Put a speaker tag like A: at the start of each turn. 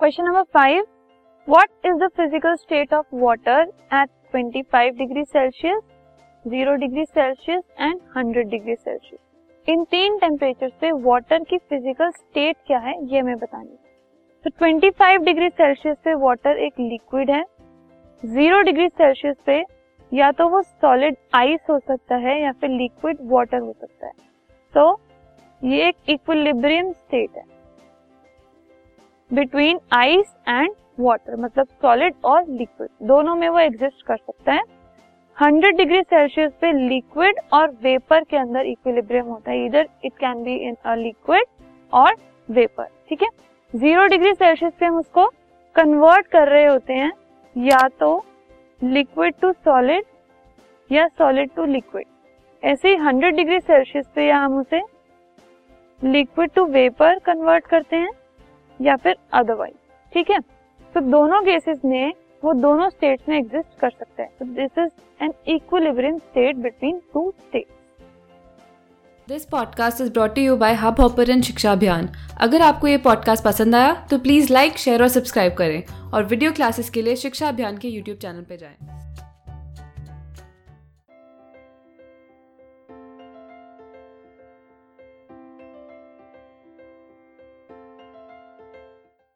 A: Question number five what is the physical state of water at 25 degree Celsius zero degree Celsius and 100 degree Celsius इन तीन temperature पे water की physical state क्या है, ये मैं बतानी तो 25 डिग्री सेल्सियस पे वाटर एक लिक्विड है ज़ीरो डिग्री सेल्सियस पे या तो वो सॉलिड आइस हो सकता है या फिर लिक्विड वाटर हो सकता है। तो ये एक इक्विलिब्रियम स्टेट है। बिटवीन आइस एंड वाटर मतलब सॉलिड और लिक्विड दोनों में वो एग्जिस्ट कर सकता है. 100 डिग्री सेल्सियस पे लिक्विड और वेपर के अंदर इक्विलिब्रियम होता है. इधर it can be in a liquid और वेपर ठीक है? ज़ीरो डिग्री सेल्सियस पे हम उसको कन्वर्ट कर रहे होते हैं, या तो लिक्विड टू सॉलिड या सॉलिड टू लिक्विड ऐसे ही 100 डिग्री सेल्सियस पे या हम उसे लिक्विड टू वेपर कन्वर्ट करते हैं. या फिर अदरवाइज़ ठीक है? तो दोनों केसेस में वो दोनों स्टेट्स में एग्जिस्ट कर सकते हैं। This is an equilibrium state between two states
B: this podcast is brought you by Hub Hopper शिक्षा अभियान अगर आपको ये पॉडकास्ट पसंद आया तो प्लीज़ लाइक शेयर और सब्सक्राइब करें। और वीडियो क्लासेस के लिए शिक्षा अभियान के यूट्यूब चैनल पर जाएँ।